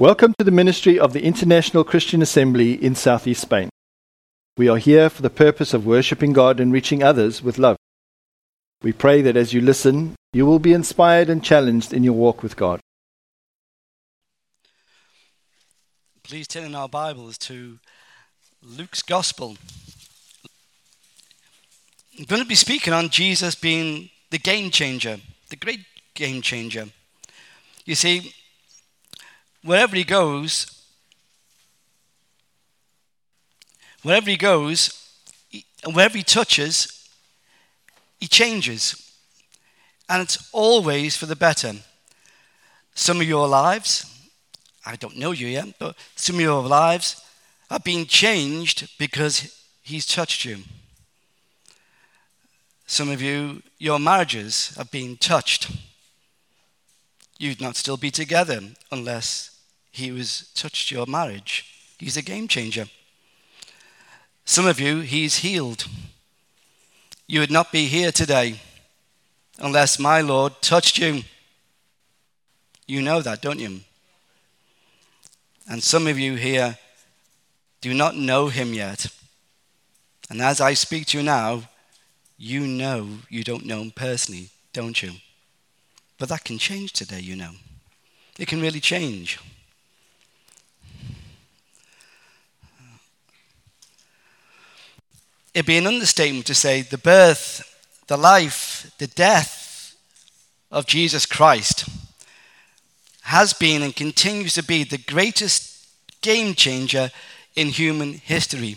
Welcome to the ministry of the International Christian Assembly in Southeast Spain. We are here for the purpose of worshipping God and reaching others with love. We pray that as you listen, you will be inspired and challenged in your walk with God. Please turn in our Bibles to Luke's Gospel. I'm going to be speaking on Jesus being the game changer, the great game changer. You see, wherever he goes, wherever he goes, he, wherever he touches, he changes. And it's always for the better. Some of your lives, I don't know you yet, but some of your lives are being changed because he's touched you. Some of you, your marriages have been touched. You'd not still be together unless he was touched your marriage. He's a game changer. Some of you, he's healed. You would not be here today unless my Lord touched you. You know that, don't you? And some of you here do not know him yet. And as I speak to you now, you know you don't know him personally, don't you? But that can change today, you know. It can really change. It'd be an understatement to say the birth, the life, the death of Jesus Christ has been and continues to be the greatest game changer in human history.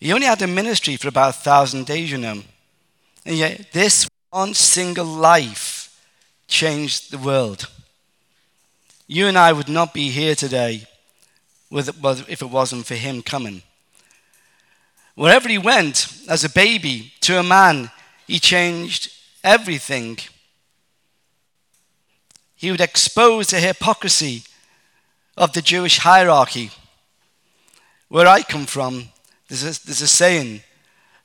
He only had a ministry for about a thousand days, you know. And yet, this one single life changed the world. You and I would not be here today if it wasn't for him coming. Wherever he went, as a baby to a man, he changed everything. He would expose the hypocrisy of the Jewish hierarchy. Where I come from, there's a, there's a saying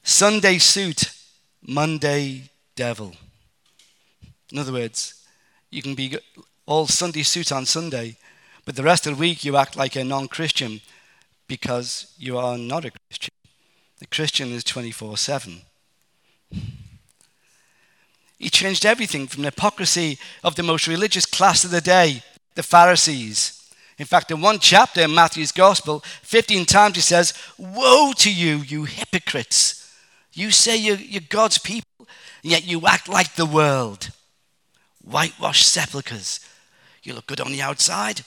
Sunday suit, Monday devil. In other words, you can be all Sunday suit on Sunday, but the rest of the week you act like a non Christian because you are not a Christian. The Christian is 24 7. He changed everything from the hypocrisy of the most religious class of the day, the Pharisees. In fact, in one chapter in Matthew's Gospel, 15 times he says, Woe to you, you hypocrites! You say you're, you're God's people, and yet you act like the world. Whitewashed sepulchres. You look good on the outside.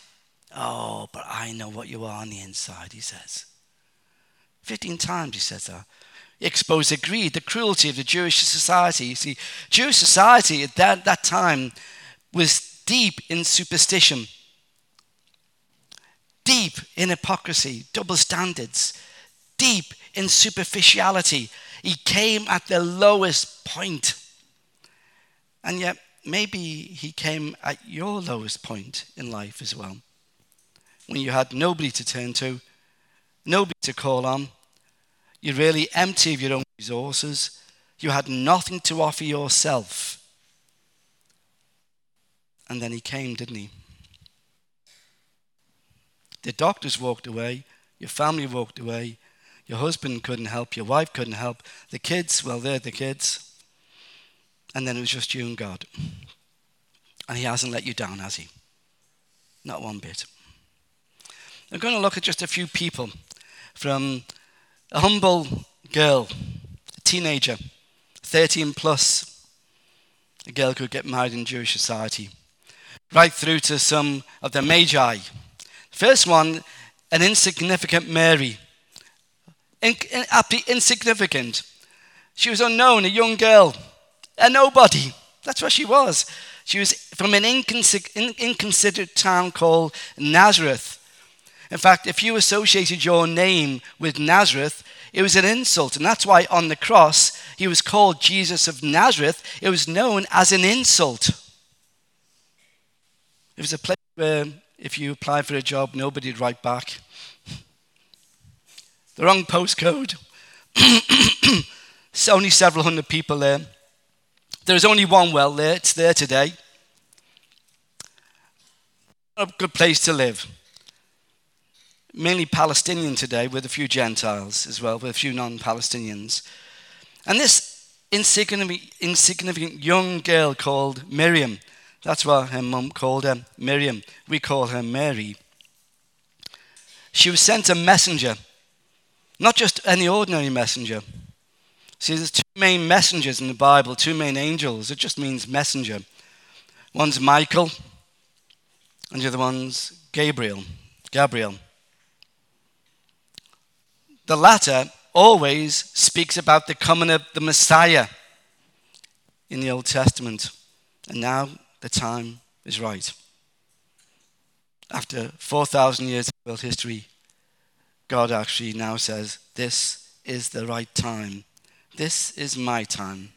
Oh, but I know what you are on the inside, he says. 15 times he says that. He exposed the greed, the cruelty of the Jewish society. You see, Jewish society at that, that time was deep in superstition, deep in hypocrisy, double standards, deep in superficiality. He came at the lowest point. And yet, maybe he came at your lowest point in life as well. When you had nobody to turn to, nobody to call on, you're really empty of your own resources. You had nothing to offer yourself. And then he came, didn't he? The doctors walked away. Your family walked away. Your husband couldn't help. Your wife couldn't help. The kids, well, they're the kids. And then it was just you and God. And he hasn't let you down, has he? Not one bit. I'm going to look at just a few people from a humble girl, a teenager, 13 plus, a girl could get married in Jewish society, right through to some of the magi. First one, an insignificant Mary. In, in, insignificant. She was unknown, a young girl, a nobody. That's what she was. She was from an inconsiderate town called Nazareth. In fact, if you associated your name with Nazareth, it was an insult. And that's why on the cross, he was called Jesus of Nazareth. It was known as an insult. It was a place where if you applied for a job, nobody'd write back. The wrong postcode. it's only several hundred people there. There's only one well there. It's there today. a good place to live. Mainly Palestinian today, with a few Gentiles as well, with a few non Palestinians. And this insignificant, young girl called Miriam, that's what her mum called her, Miriam. We call her Mary. She was sent a messenger, not just any ordinary messenger. See, there's two main messengers in the Bible, two main angels. It just means messenger. One's Michael, and the other one's Gabriel. Gabriel. The latter always speaks about the coming of the Messiah in the Old Testament. And now the time is right. After 4,000 years of world history, God actually now says, This is the right time. This is my time.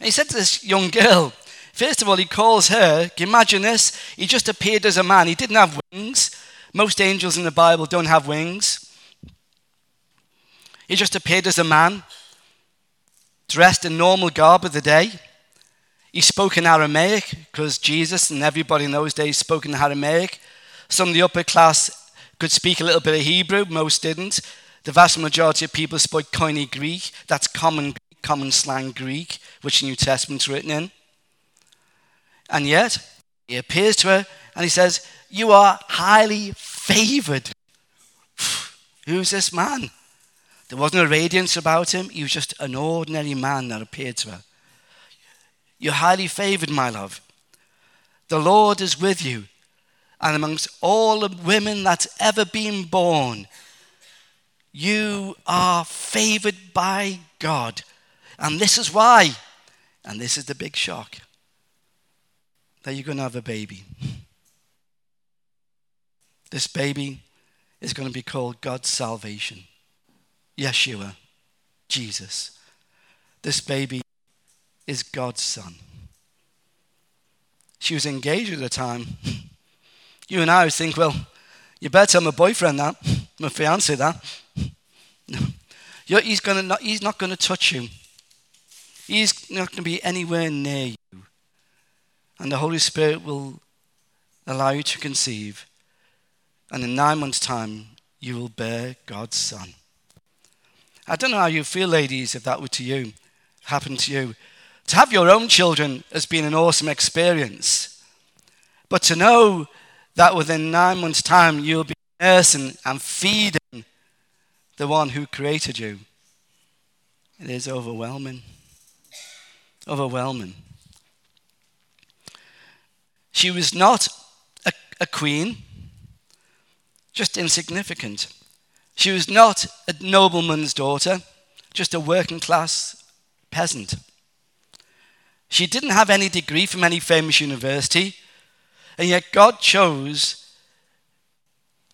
And he said to this young girl, First of all, he calls her, can you imagine this? He just appeared as a man. He didn't have wings. Most angels in the Bible don't have wings. He just appeared as a man, dressed in normal garb of the day. He spoke in Aramaic because Jesus and everybody in those days spoke in Aramaic. Some of the upper class could speak a little bit of Hebrew, most didn't. The vast majority of people spoke Koine Greek, that's common, common slang Greek, which the New Testament's written in. And yet, he appears to her and he says, You are highly favored. Who's this man? There wasn't a radiance about him, he was just an ordinary man that appeared to her. You're highly favored, my love. The Lord is with you. And amongst all the women that's ever been born, you are favored by God. And this is why. And this is the big shock that you're going to have a baby. This baby is going to be called God's salvation. Yeshua, Jesus. This baby is God's son. She was engaged at the time. You and I would think, well, you better tell my boyfriend that, my fiance that. He's, gonna not, he's not going to touch you. He's not going to be anywhere near you. And the Holy Spirit will allow you to conceive. And in nine months' time, you will bear God's Son. I don't know how you feel, ladies, if that were to you, happened to you. To have your own children has been an awesome experience. But to know that within nine months' time you'll be nursing and feeding the one who created you, it is overwhelming. Overwhelming. She was not a, a queen, just insignificant. She was not a nobleman's daughter, just a working class peasant. She didn't have any degree from any famous university, and yet God chose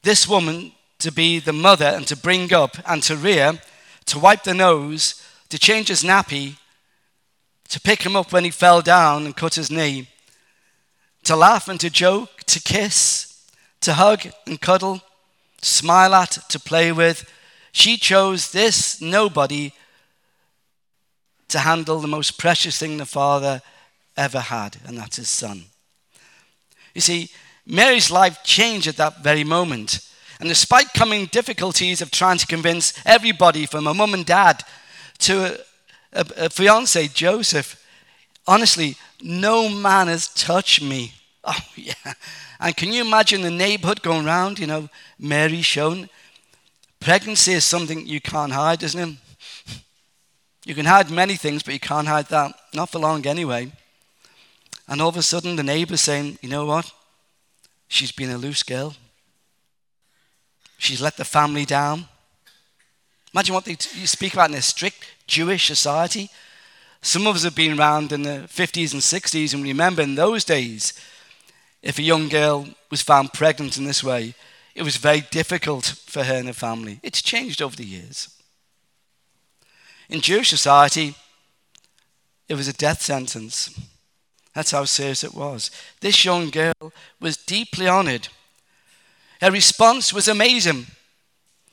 this woman to be the mother and to bring up and to rear, to wipe the nose, to change his nappy, to pick him up when he fell down and cut his knee, to laugh and to joke, to kiss, to hug and cuddle, smile at, to play with. She chose this nobody to handle the most precious thing the Father ever had, and that's his son. You see, Mary's life changed at that very moment. And despite coming difficulties of trying to convince everybody from a mum and dad to a, a, a fiance, Joseph, honestly, no man has touched me. Oh, yeah. And can you imagine the neighborhood going around, you know, Mary shown? Pregnancy is something you can't hide, isn't it? You can hide many things, but you can't hide that. Not for long anyway. And all of a sudden, the neighbor's saying, you know what? She's been a loose girl. She's let the family down. Imagine what they you speak about in a strict Jewish society. Some of us have been around in the 50s and 60s and remember in those days, if a young girl was found pregnant in this way, it was very difficult for her and her family. It's changed over the years. In Jewish society, it was a death sentence. That's how serious it was. This young girl was deeply honored. Her response was amazing.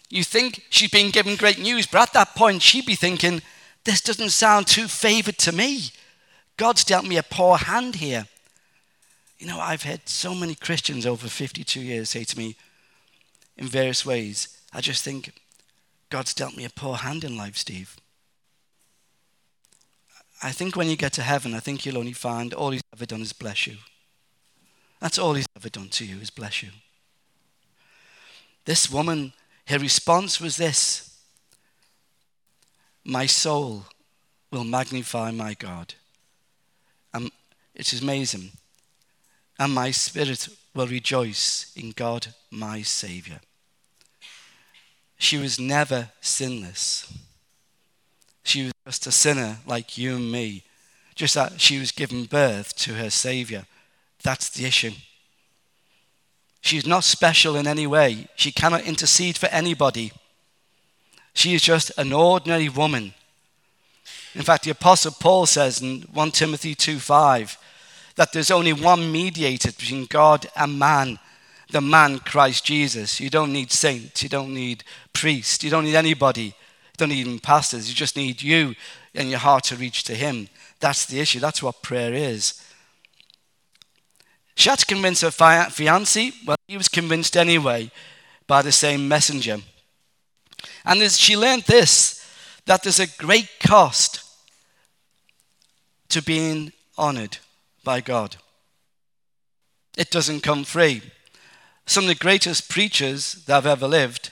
You think she's been given great news, but at that point, she'd be thinking, This doesn't sound too favored to me. God's dealt me a poor hand here. You know, I've had so many Christians over 52 years say to me in various ways, I just think God's dealt me a poor hand in life, Steve. I think when you get to heaven, I think you'll only find all he's ever done is bless you. That's all he's ever done to you is bless you. This woman, her response was this My soul will magnify my God. And it is amazing. And my spirit will rejoice in God, my Savior. She was never sinless. She was just a sinner like you and me, just that she was given birth to her Savior. That's the issue. She's not special in any way. She cannot intercede for anybody. She is just an ordinary woman. In fact, the Apostle Paul says in 1 Timothy 2 5 that there's only one mediator between God and man, the man Christ Jesus. You don't need saints, you don't need priests, you don't need anybody, you don't need even pastors. You just need you and your heart to reach to Him. That's the issue. That's what prayer is. She had to convince her fiancé. Well, he was convinced anyway by the same messenger. And she learned this that there's a great cost to being honored by God. It doesn't come free. Some of the greatest preachers that have ever lived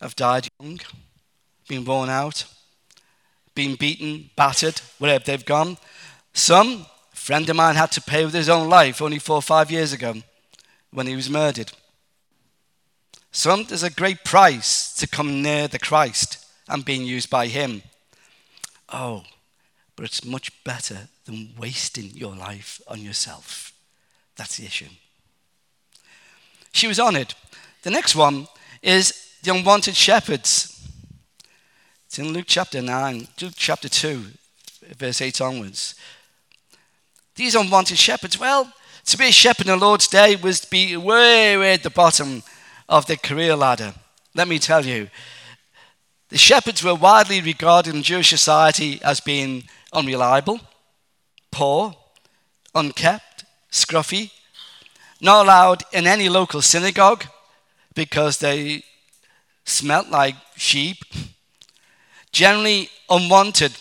have died young, been worn out, been beaten, battered, wherever they've gone. Some friend of mine had to pay with his own life only four or five years ago when he was murdered. So there's a great price to come near the Christ and being used by him. Oh, but it's much better than wasting your life on yourself. That's the issue. She was honored. The next one is the unwanted shepherds. It's in Luke chapter 9, Luke chapter 2, verse 8 onwards. These unwanted shepherds, well, to be a shepherd in the Lord's day was to be way, way at the bottom of the career ladder. Let me tell you, the shepherds were widely regarded in Jewish society as being unreliable, poor, unkept, scruffy, not allowed in any local synagogue because they smelt like sheep, generally unwanted,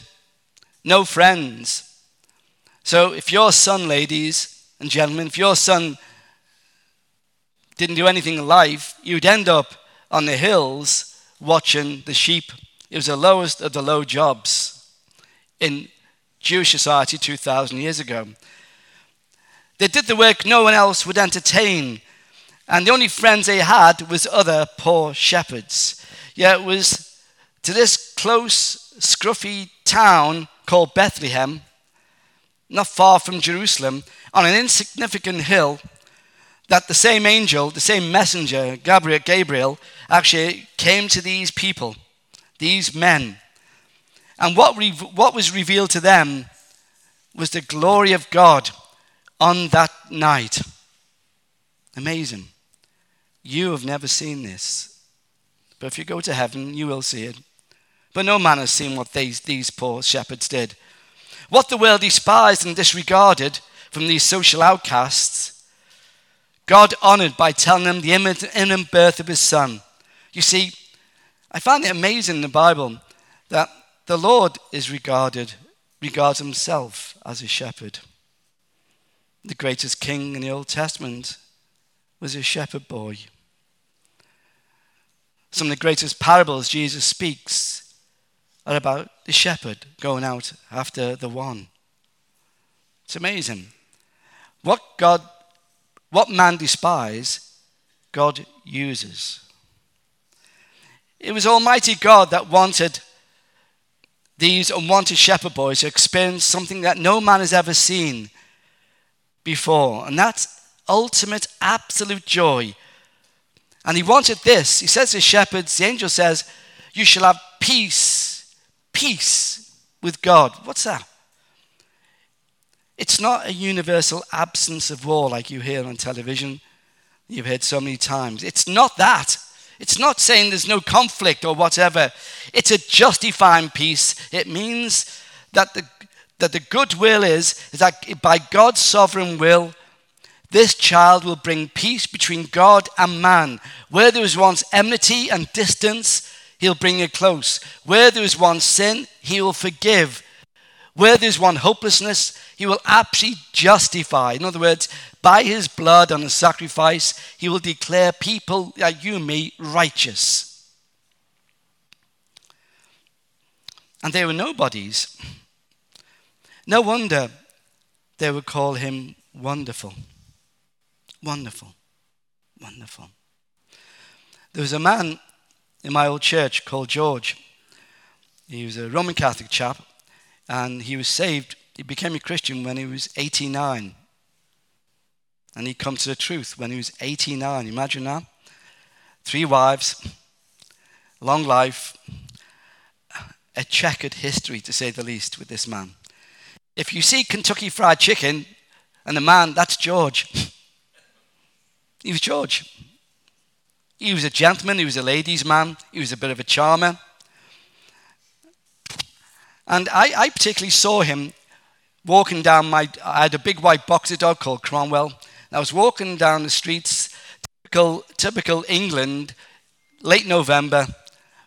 no friends, so if your son, ladies and gentlemen, if your son didn't do anything in life, you'd end up on the hills watching the sheep. It was the lowest of the low jobs in Jewish society 2,000 years ago. They did the work no one else would entertain, and the only friends they had was other poor shepherds. Yet it was to this close, scruffy town called Bethlehem not far from Jerusalem, on an insignificant hill, that the same angel, the same messenger, Gabriel, Gabriel, actually came to these people, these men. And what, re- what was revealed to them was the glory of God on that night. Amazing. You have never seen this. But if you go to heaven, you will see it. But no man has seen what these, these poor shepherds did. What the world despised and disregarded from these social outcasts, God honored by telling them the imminent birth of his son. You see, I find it amazing in the Bible that the Lord is regarded, regards himself as a shepherd. The greatest king in the Old Testament was a shepherd boy. Some of the greatest parables Jesus speaks are about the shepherd going out after the one. It's amazing. What God, what man despise, God uses. It was Almighty God that wanted these unwanted shepherd boys to experience something that no man has ever seen before, and that's ultimate, absolute joy. And he wanted this. He says to the shepherds, the angel says, You shall have peace peace with God. What's that? It's not a universal absence of war like you hear on television. You've heard so many times. It's not that. It's not saying there's no conflict or whatever. It's a justifying peace. It means that the, that the goodwill is, is that by God's sovereign will, This child will bring peace between God and man. Where there was once enmity and distance, he'll bring it close. Where there was once sin, he will forgive. Where there's one hopelessness, he will absolutely justify. In other words, by his blood and his sacrifice, he will declare people like you and me righteous. And they were nobodies. No wonder they would call him wonderful. Wonderful. Wonderful. There was a man in my old church called George. He was a Roman Catholic chap, and he was saved. He became a Christian when he was 89. And he come to the truth when he was 89. Imagine that. Three wives, long life, a checkered history, to say the least, with this man. If you see Kentucky Fried Chicken and the man, that's George. he was George. He was a gentleman, he was a ladies' man, he was a bit of a charmer. And I, I particularly saw him walking down my. I had a big white boxer dog called Cromwell. I was walking down the streets, typical, typical England, late November,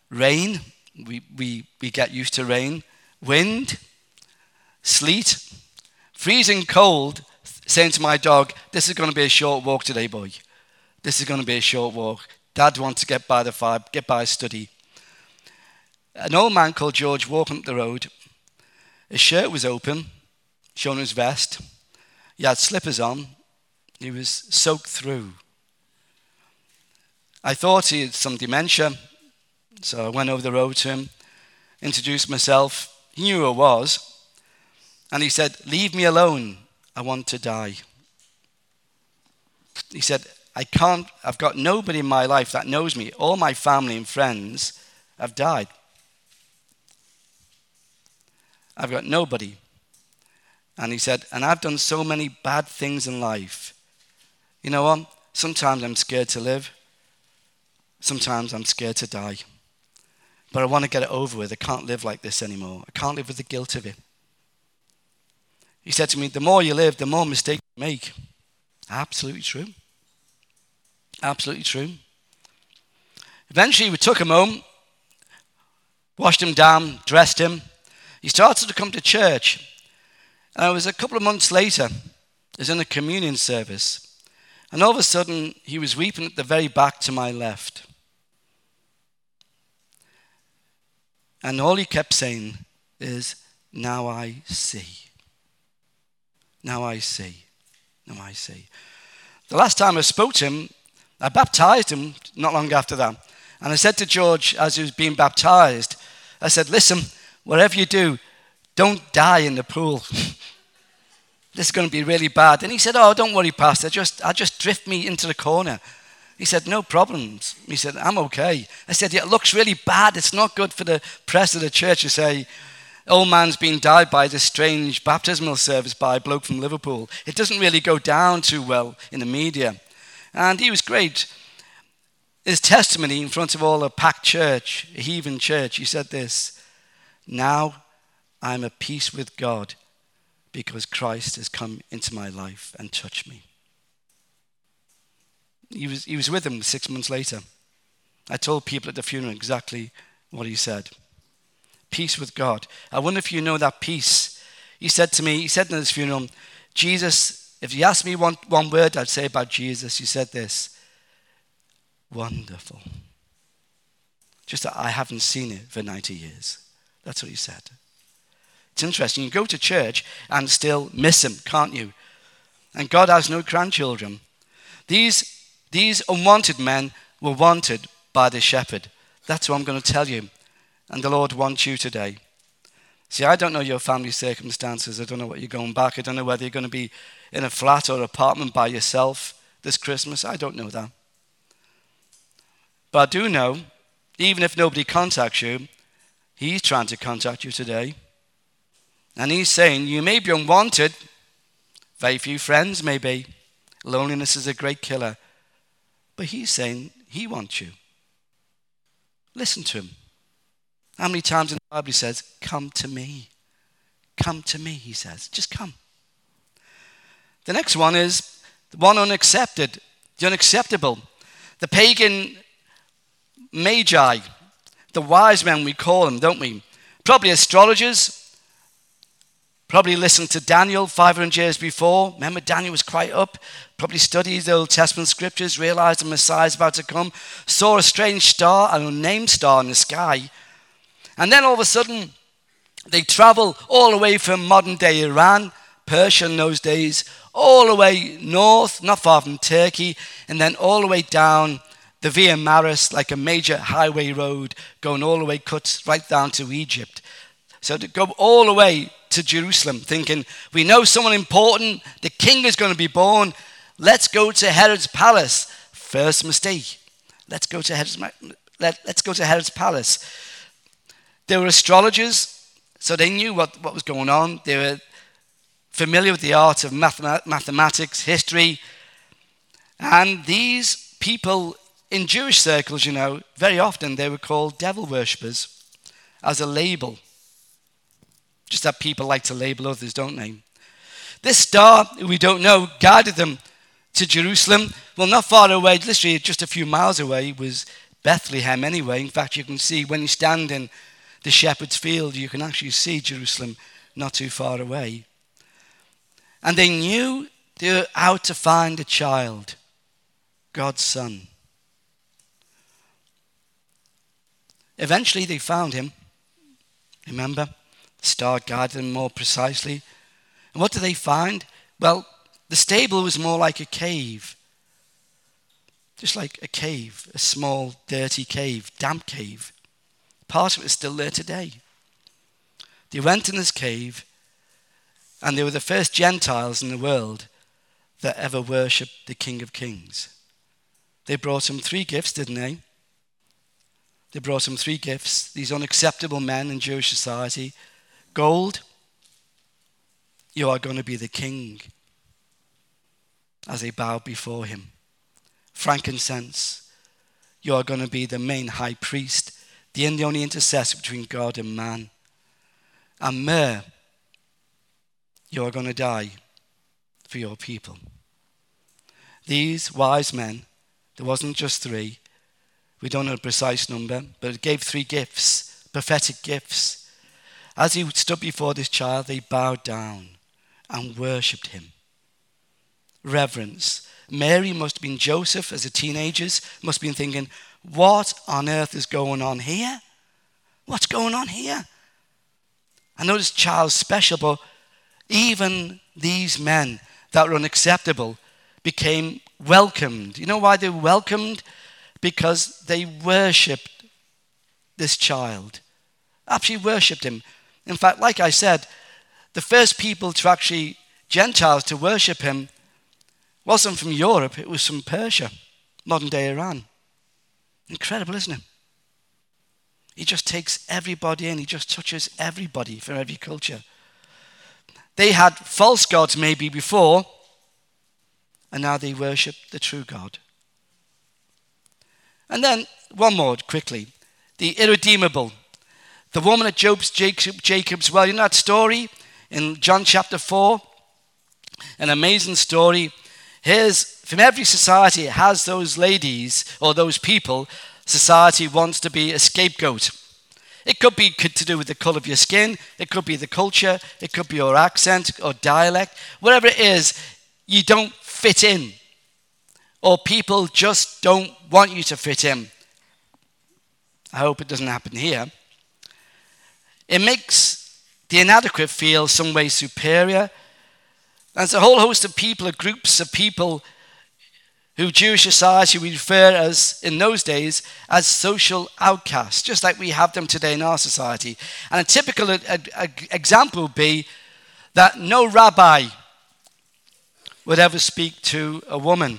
rain. We, we, we get used to rain, wind, sleet, freezing cold, saying to my dog, This is going to be a short walk today, boy. This is going to be a short walk. Dad wants to get by the fire, get by study. An old man called George walking up the road. His shirt was open, showing his vest. He had slippers on. He was soaked through. I thought he had some dementia, so I went over the road to him, introduced myself. He knew who I was. And he said, Leave me alone. I want to die. He said, I can't, I've got nobody in my life that knows me. All my family and friends have died. I've got nobody. And he said, and I've done so many bad things in life. You know what? Sometimes I'm scared to live. Sometimes I'm scared to die. But I want to get it over with. I can't live like this anymore. I can't live with the guilt of it. He said to me, The more you live, the more mistakes you make. Absolutely true. Absolutely true. Eventually, we took him home, washed him down, dressed him. He started to come to church. And it was a couple of months later, he was in a communion service. And all of a sudden, he was weeping at the very back to my left. And all he kept saying is, Now I see. Now I see. Now I see. The last time I spoke to him, I baptized him not long after that. And I said to George, as he was being baptized, I said, Listen, whatever you do, don't die in the pool. this is going to be really bad. And he said, Oh, don't worry, Pastor. Just, I'll just drift me into the corner. He said, No problems. He said, I'm okay. I said, Yeah, it looks really bad. It's not good for the press of the church to say, Old man's been died by this strange baptismal service by a bloke from Liverpool. It doesn't really go down too well in the media. And he was great. His testimony in front of all a packed church, a heathen church, he said this Now I'm at peace with God because Christ has come into my life and touched me. He was, he was with him six months later. I told people at the funeral exactly what he said peace with God. I wonder if you know that peace. He said to me, he said in his funeral, Jesus if you ask me one, one word I'd say about Jesus, he said this wonderful. Just that I haven't seen it for 90 years. That's what he said. It's interesting. You go to church and still miss him, can't you? And God has no grandchildren. These, these unwanted men were wanted by the shepherd. That's what I'm going to tell you. And the Lord wants you today. See, I don't know your family circumstances. I don't know what you're going back. I don't know whether you're going to be in a flat or apartment by yourself this Christmas. I don't know that. But I do know, even if nobody contacts you, He's trying to contact you today. And He's saying, You may be unwanted, very few friends, maybe. Loneliness is a great killer. But He's saying, He wants you. Listen to Him. How many times in the Bible he says, Come to me? Come to me, he says. Just come. The next one is the one unaccepted, the unacceptable, the pagan magi, the wise men we call them, don't we? Probably astrologers, probably listened to Daniel 500 years before. Remember, Daniel was quite up, probably studied the Old Testament scriptures, realized the Messiah is about to come, saw a strange star, an unnamed star in the sky. And then all of a sudden, they travel all the way from modern day Iran, Persia in those days, all the way north, not far from Turkey, and then all the way down the Via Maris, like a major highway road, going all the way, cuts right down to Egypt. So to go all the way to Jerusalem, thinking, we know someone important, the king is going to be born, let's go to Herod's palace. First mistake. Let's go to Herod's, let, let's go to Herod's palace. They were astrologers, so they knew what, what was going on. They were familiar with the art of mathematics, history. And these people in Jewish circles, you know, very often they were called devil worshippers as a label. Just that people like to label others, don't they? This star, we don't know, guided them to Jerusalem. Well, not far away, literally just a few miles away, was Bethlehem anyway. In fact, you can see when you stand in the shepherd's field, you can actually see Jerusalem not too far away. And they knew out to find a child, God's son. Eventually, they found him. Remember? The star guided more precisely. And what did they find? Well, the stable was more like a cave. Just like a cave, a small, dirty cave, damp cave. Part of it is still there today. They went in this cave, and they were the first Gentiles in the world that ever worshipped the King of Kings. They brought him three gifts, didn't they? They brought him three gifts, these unacceptable men in Jewish society gold, you are going to be the king, as they bowed before him. Frankincense, you are going to be the main high priest the only intercessor between God and man. And myrrh, you are going to die for your people. These wise men, there wasn't just three, we don't know a precise number, but it gave three gifts, prophetic gifts. As he stood before this child, they bowed down and worshipped him. Reverence. Mary must have been Joseph as a teenager, must have been thinking, what on earth is going on here? What's going on here? I know this child's special, but even these men that were unacceptable became welcomed. You know why they were welcomed? Because they worshipped this child. Actually worshipped him. In fact, like I said, the first people to actually, Gentiles, to worship him wasn't from Europe, it was from Persia, modern day Iran. Incredible, isn't it? He just takes everybody in, he just touches everybody from every culture. They had false gods maybe before, and now they worship the true God. And then one more quickly the irredeemable. The woman at Job's, Jacob, Jacob's well. You know that story in John chapter 4? An amazing story Here's from every society has those ladies or those people society wants to be a scapegoat. It could be to do with the color of your skin, it could be the culture, it could be your accent or dialect, whatever it is, you don't fit in. Or people just don't want you to fit in. I hope it doesn't happen here. It makes the inadequate feel some way superior there's a whole host of people, or groups of people who Jewish society would refer as, in those days, as social outcasts, just like we have them today in our society. And a typical a, a, example would be that no rabbi would ever speak to a woman.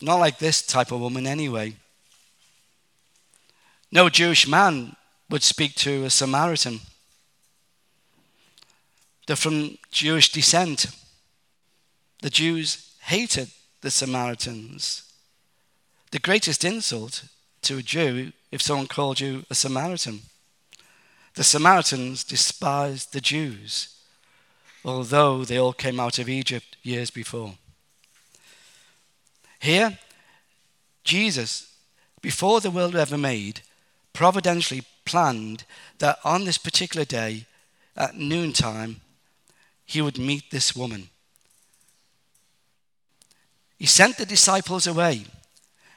Not like this type of woman, anyway. No Jewish man would speak to a Samaritan. They're from Jewish descent. The Jews hated the Samaritans. The greatest insult to a Jew if someone called you a Samaritan. The Samaritans despised the Jews. although they all came out of Egypt years before. Here, Jesus, before the world ever made, providentially planned that on this particular day, at noontime, he would meet this woman. He sent the disciples away.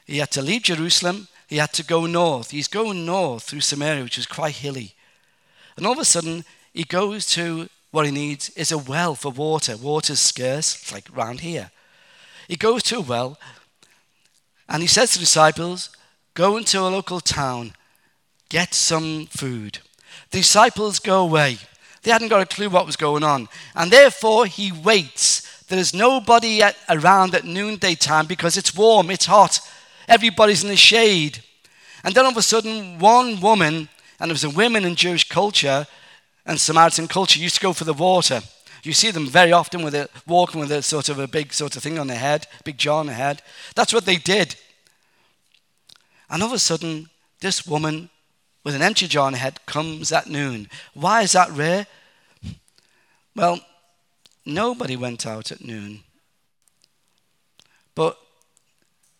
He had to leave Jerusalem. He had to go north. He's going north through Samaria, which is quite hilly. And all of a sudden, he goes to what he needs is a well for water. Water's scarce, it's like round here. He goes to a well and he says to the disciples, Go into a local town, get some food. The disciples go away. They hadn't got a clue what was going on. And therefore, he waits. There is nobody at, around at noonday time because it's warm, it's hot. Everybody's in the shade. And then all of a sudden, one woman, and it was a woman in Jewish culture and Samaritan culture, used to go for the water. You see them very often with it, walking with a sort of a big sort of thing on their head, big jar on their head. That's what they did. And all of a sudden, this woman with an empty jar on head comes at noon. Why is that rare? Well, nobody went out at noon. But,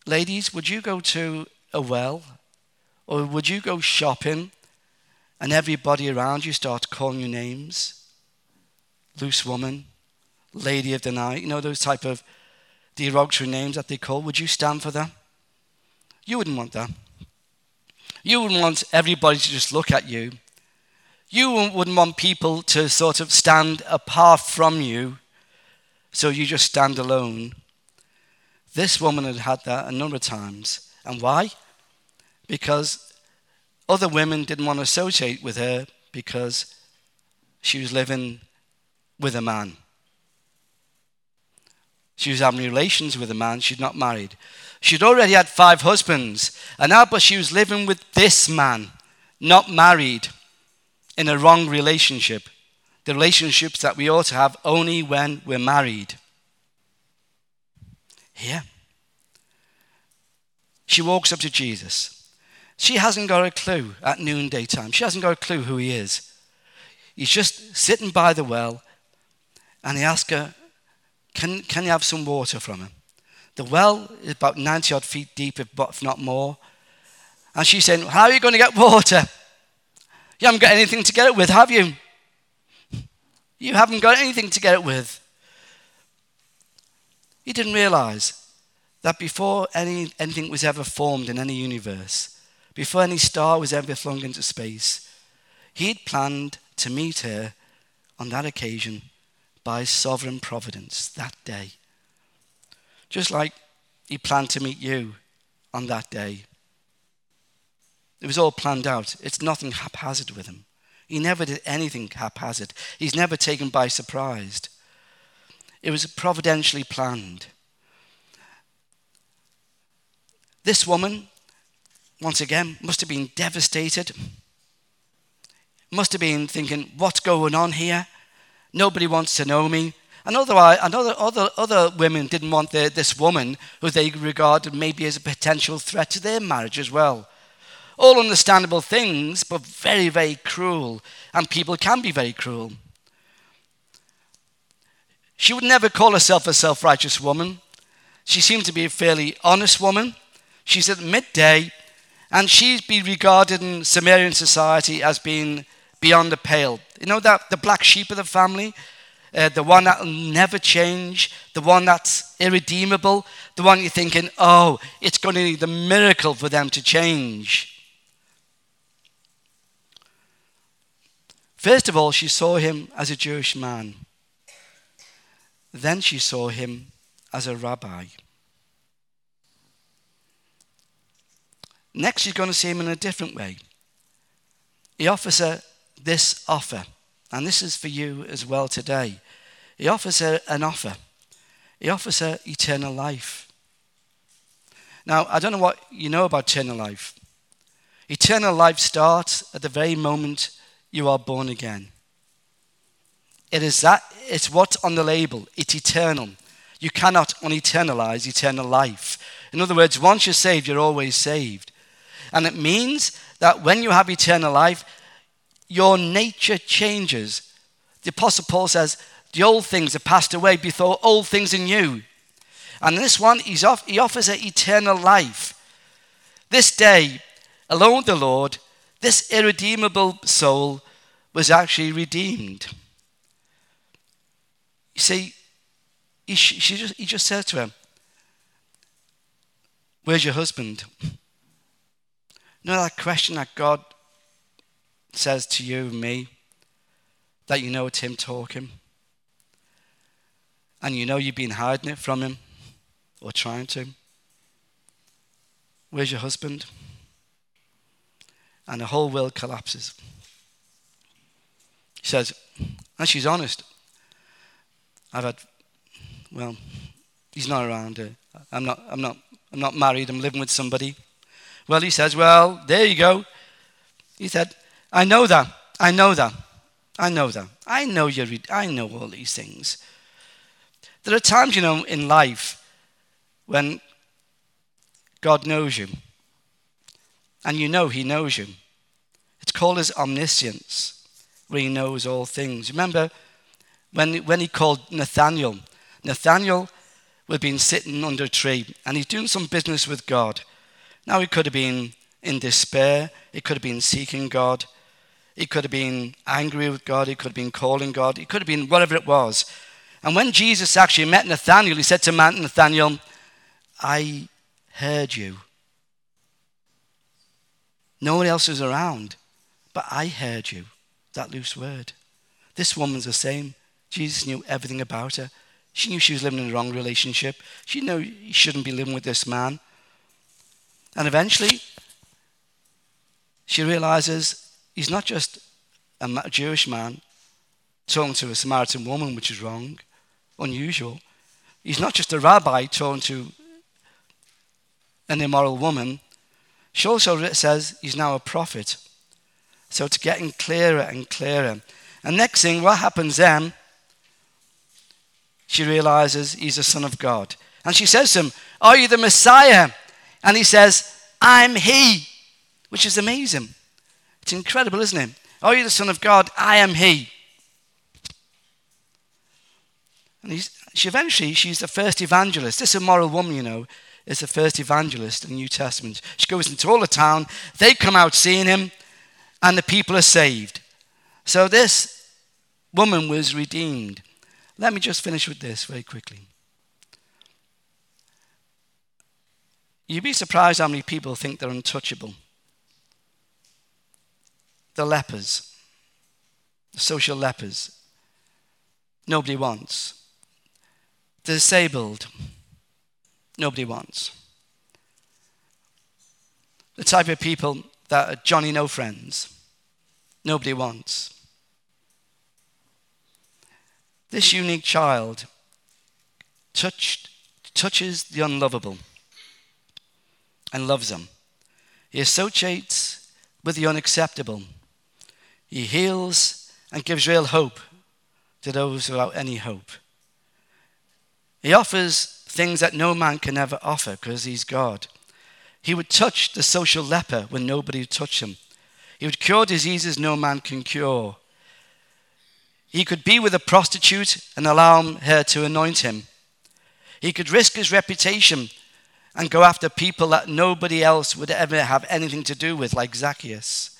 ladies, would you go to a well? Or would you go shopping and everybody around you start calling you names? Loose woman, lady of the night, you know, those type of derogatory names that they call. Would you stand for that? You wouldn't want that. You wouldn't want everybody to just look at you. You wouldn't want people to sort of stand apart from you, so you just stand alone. This woman had had that a number of times. And why? Because other women didn't want to associate with her because she was living with a man. She was having relations with a man, she's not married. She'd already had five husbands, and now, but she was living with this man, not married, in a wrong relationship. The relationships that we ought to have only when we're married. Here. She walks up to Jesus. She hasn't got a clue at noonday time. She hasn't got a clue who he is. He's just sitting by the well, and he asks her, Can, can you have some water from him? The well is about 90 odd feet deep, if not more. And she's saying, How are you going to get water? You haven't got anything to get it with, have you? You haven't got anything to get it with. He didn't realize that before any, anything was ever formed in any universe, before any star was ever flung into space, he'd planned to meet her on that occasion by sovereign providence that day. Just like he planned to meet you on that day. It was all planned out. It's nothing haphazard with him. He never did anything haphazard. He's never taken by surprise. It was providentially planned. This woman, once again, must have been devastated. Must have been thinking, what's going on here? Nobody wants to know me. And other, other, other women didn't want this woman, who they regarded maybe as a potential threat to their marriage as well. All understandable things, but very, very cruel. And people can be very cruel. She would never call herself a self righteous woman. She seemed to be a fairly honest woman. She's at midday, and she'd be regarded in Samarian society as being beyond the pale. You know that the black sheep of the family? Uh, the one that will never change, the one that's irredeemable, the one you're thinking, oh, it's going to need a miracle for them to change. First of all, she saw him as a Jewish man. Then she saw him as a rabbi. Next, she's going to see him in a different way. He offers her this offer. And this is for you as well today. He offers her an offer, he offers her eternal life. Now, I don't know what you know about eternal life. Eternal life starts at the very moment you are born again. It is that, it's what's on the label. It's eternal. You cannot uneternalize eternal life. In other words, once you're saved, you're always saved. And it means that when you have eternal life, your nature changes. The Apostle Paul says, the old things are passed away, before old things are new. And this one, off, he offers an eternal life. This day, alone with the Lord, this irredeemable soul was actually redeemed. You see, he, just, he just said to him, Where's your husband? You know that question that God says to you and me? That you know it's Him talking? And you know you've been hiding it from Him or trying to? Where's your husband? And the whole world collapses. He says, and she's honest. I've had, well, he's not around. I'm not, I'm not, I'm not married. I'm living with somebody. Well, he says, well, there you go. He said, I know that. I know that. I know that. I know you. I know all these things. There are times, you know, in life when God knows you, and you know He knows you. It's called His omniscience, where He knows all things. Remember when, when He called Nathaniel? Nathaniel had been sitting under a tree, and he's doing some business with God. Now, he could have been in despair, he could have been seeking God, he could have been angry with God, he could have been calling God, he could have been whatever it was. And when Jesus actually met Nathaniel, he said to Nathaniel, I heard you. No one else was around, but I heard you. That loose word. This woman's the same. Jesus knew everything about her. She knew she was living in the wrong relationship. She knew she shouldn't be living with this man. And eventually, she realizes he's not just a Jewish man talking to a Samaritan woman, which is wrong, unusual. He's not just a rabbi talking to an immoral woman. She also says he's now a prophet. So it's getting clearer and clearer. And next thing, what happens then? She realizes he's a son of God. And she says to him, Are you the Messiah? And he says, I'm he, which is amazing. It's incredible, isn't it? Are you're the Son of God? I am he. And she eventually, she's the first evangelist. This immoral woman, you know, is the first evangelist in the New Testament. She goes into all the town, they come out seeing him, and the people are saved. So this woman was redeemed. Let me just finish with this very quickly. You'd be surprised how many people think they're untouchable. The lepers, the social lepers, nobody wants. The disabled, nobody wants. The type of people that are Johnny no friends, nobody wants. This unique child touched, touches the unlovable and loves them. He associates with the unacceptable. He heals and gives real hope to those without any hope. He offers things that no man can ever offer because he's God. He would touch the social leper when nobody would touch him. He would cure diseases no man can cure. He could be with a prostitute and allow her to anoint him. He could risk his reputation and go after people that nobody else would ever have anything to do with, like Zacchaeus.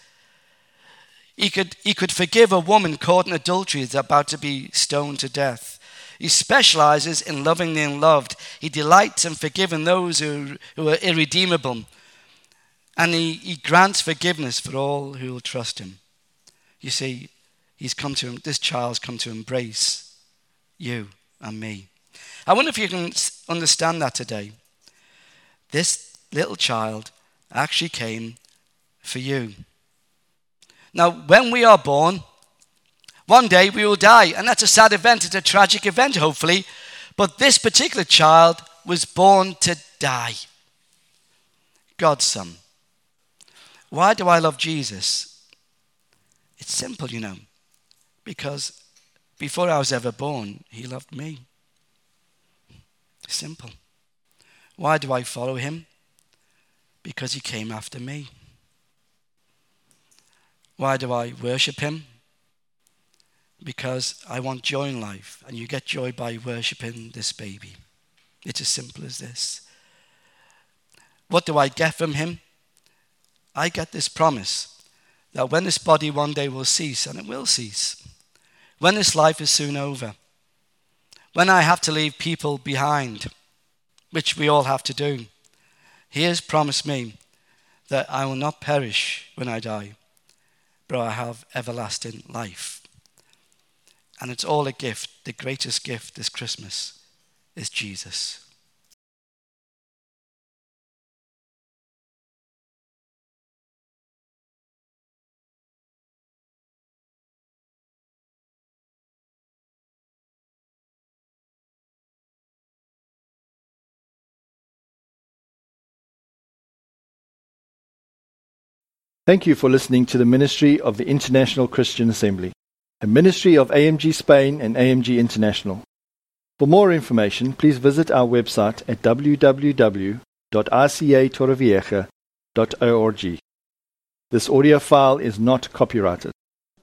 He could, he could forgive a woman caught in adultery that's about to be stoned to death. He specializes in loving the unloved. He delights in forgiving those who, who are irredeemable. And he, he grants forgiveness for all who will trust him. You see, he's come to this child's come to embrace you and me. I wonder if you can understand that today. This little child actually came for you. Now, when we are born, one day we will die, and that's a sad event. It's a tragic event, hopefully. But this particular child was born to die. God's son. Why do I love Jesus? It's simple, you know. Because before I was ever born, he loved me. Simple. Why do I follow him? Because he came after me. Why do I worship him? because I want joy in life, and you get joy by worshipping this baby. It's as simple as this. What do I get from him? I get this promise that when this body one day will cease, and it will cease, when this life is soon over, when I have to leave people behind, which we all have to do, he has promised me that I will not perish when I die, but I have everlasting life. And it's all a gift. The greatest gift this Christmas is Jesus. Thank you for listening to the ministry of the International Christian Assembly, a ministry of AMG Spain and AMG International. For more information, please visit our website at www.icatorrevieja.org. This audio file is not copyrighted.